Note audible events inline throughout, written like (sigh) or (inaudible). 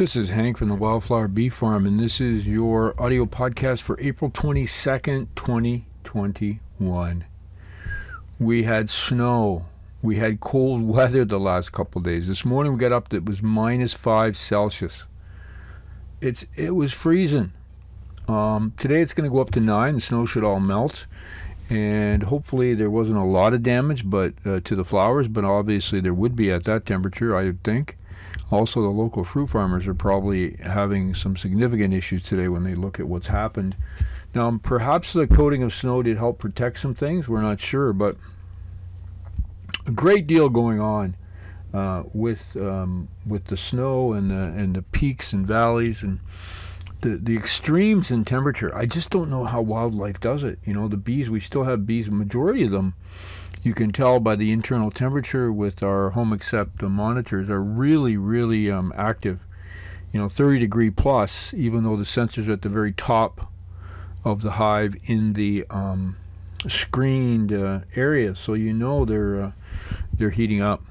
This is Hank from the Wildflower Bee Farm, and this is your audio podcast for April 22nd, 2021. We had snow. We had cold (laughs) weather the last couple days. This morning we got up it was minus five Celsius. It's it was freezing. Um, today it's going to go up to nine. The snow should all melt, and hopefully there wasn't a lot of damage, but uh, to the flowers. But obviously there would be at that temperature, I think. Also, the local fruit farmers are probably having some significant issues today when they look at what's happened. Now, perhaps the coating of snow did help protect some things. We're not sure, but a great deal going on uh, with um, with the snow and the and the peaks and valleys and the the extremes in temperature. I just don't know how wildlife does it. You know, the bees. We still have bees. Majority of them you can tell by the internal temperature with our home accept monitors are really, really um, active. You know, 30 degree plus, even though the sensors are at the very top of the hive in the um, screened uh, area, so you know they're uh, they're heating up.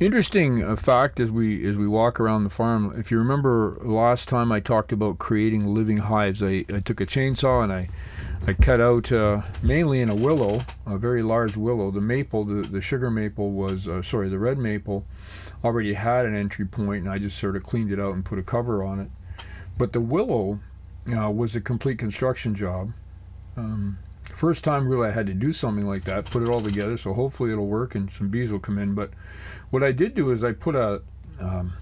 Interesting uh, fact as we as we walk around the farm. If you remember last time I talked about creating living hives, I, I took a chainsaw and I I cut out uh, mainly in a willow, a very large willow. The maple, the, the sugar maple was, uh, sorry, the red maple already had an entry point, and I just sort of cleaned it out and put a cover on it. But the willow uh, was a complete construction job. Um, first time really I had to do something like that, put it all together, so hopefully it'll work and some bees will come in. But what I did do is I put a um,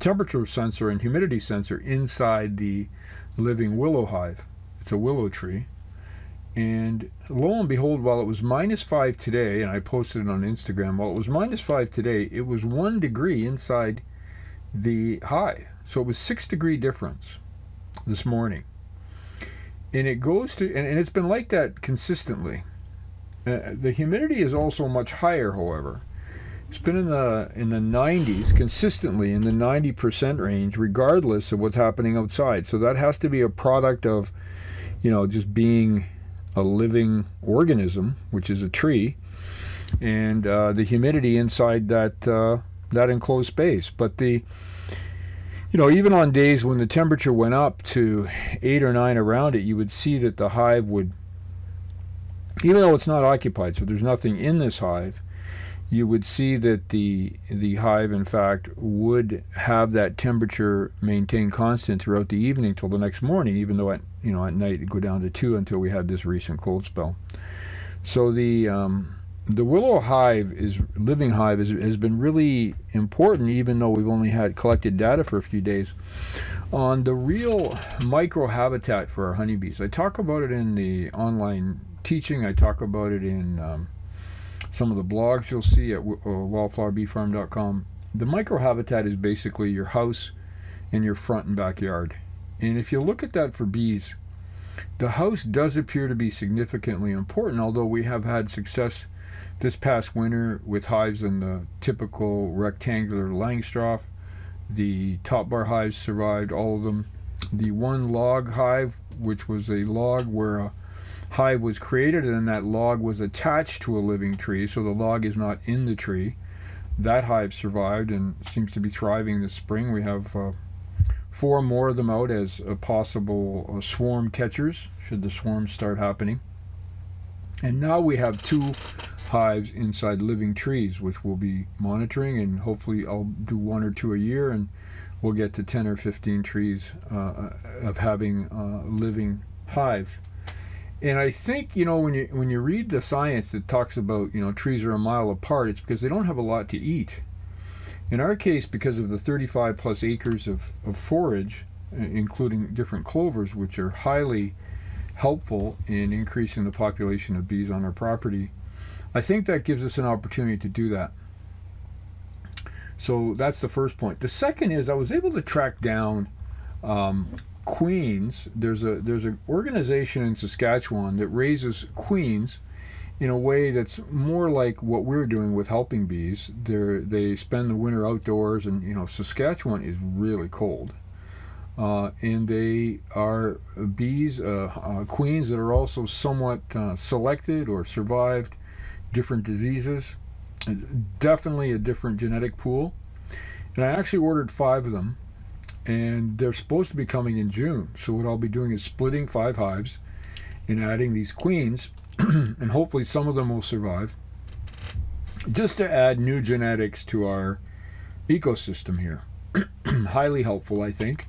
temperature sensor and humidity sensor inside the living willow hive. It's a willow tree and lo and behold, while it was minus five today, and I posted it on Instagram, while it was minus five today, it was one degree inside the high. So it was six degree difference this morning. And it goes to, and, and it's been like that consistently. Uh, the humidity is also much higher, however. It's been in the in the 90s consistently in the 90% range, regardless of what's happening outside. So that has to be a product of, you know, just being a living organism, which is a tree, and uh, the humidity inside that uh, that enclosed space. But the you know, even on days when the temperature went up to eight or nine around it, you would see that the hive would, even though it's not occupied, so there's nothing in this hive, you would see that the the hive, in fact, would have that temperature maintained constant throughout the evening till the next morning, even though at you know at night it go down to two until we had this recent cold spell. So the um, the willow hive is living hive is, has been really important, even though we've only had collected data for a few days on the real micro habitat for our honeybees. I talk about it in the online teaching. I talk about it in um, some of the blogs you'll see at uh, wildflowerbeefarm.com. The microhabitat is basically your house and your front and backyard. And if you look at that for bees, the house does appear to be significantly important, although we have had success this past winter with hives in the typical rectangular Langstroth. The top bar hives survived, all of them. The one log hive, which was a log where a hive was created and then that log was attached to a living tree, so the log is not in the tree. That hive survived and seems to be thriving this spring. We have uh, four more of them out as uh, possible uh, swarm catchers, should the swarms start happening. And now we have two hives inside living trees, which we'll be monitoring, and hopefully I'll do one or two a year, and we'll get to 10 or 15 trees uh, of having uh, living hives and I think you know when you when you read the science that talks about you know trees are a mile apart, it's because they don't have a lot to eat. In our case, because of the 35 plus acres of, of forage, including different clovers, which are highly helpful in increasing the population of bees on our property, I think that gives us an opportunity to do that. So that's the first point. The second is I was able to track down um, queens. There's a there's an organization in Saskatchewan that raises queens in a way that's more like what we're doing with helping bees. They they spend the winter outdoors, and you know Saskatchewan is really cold, uh, and they are bees uh, uh, queens that are also somewhat uh, selected or survived different diseases. Definitely a different genetic pool. And I actually ordered five of them, and they're supposed to be coming in June. So what I'll be doing is splitting five hives and adding these queens, (clears throat) and hopefully some of them will survive, just to add new genetics to our ecosystem here. (clears throat) Highly helpful, I think.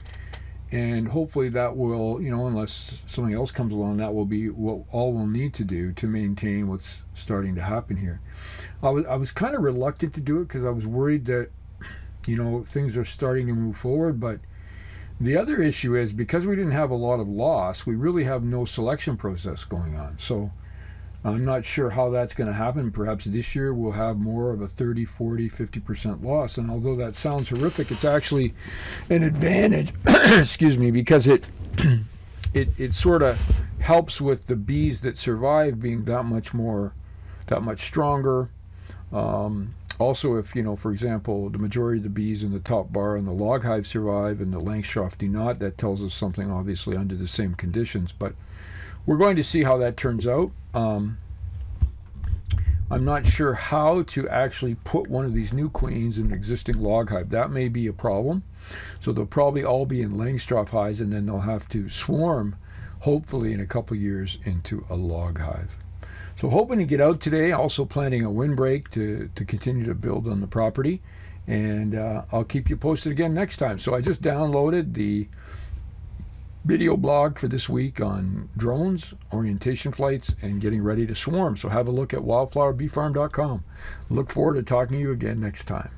And hopefully that will, you know, unless something else comes along, that will be what all we'll need to do to maintain what's starting to happen here. I was, I was kind of reluctant to do it because I was worried that, you know, things are starting to move forward. But the other issue is because we didn't have a lot of loss, we really have no selection process going on. So I'm not sure how that's going to happen. Perhaps this year we'll have more of a 30, 40, 50% loss. And although that sounds horrific, it's actually an advantage, (coughs) excuse me, because it, (coughs) it, it sort of helps with the bees that survive being that much more, that much stronger. Um, also, if, you know, for example, the majority of the bees in the top bar and the log hive survive and the Langstroth do not, that tells us something obviously under the same conditions. But we're going to see how that turns out. Um, I'm not sure how to actually put one of these new queens in an existing log hive. That may be a problem. So they'll probably all be in Langstroth hives and then they'll have to swarm, hopefully in a couple years, into a log hive. So hoping to get out today, also planning a windbreak to, to continue to build on the property. And uh, I'll keep you posted again next time. So I just downloaded the video blog for this week on drones, orientation flights, and getting ready to swarm. So have a look at wildflowerbeefarm.com. Look forward to talking to you again next time.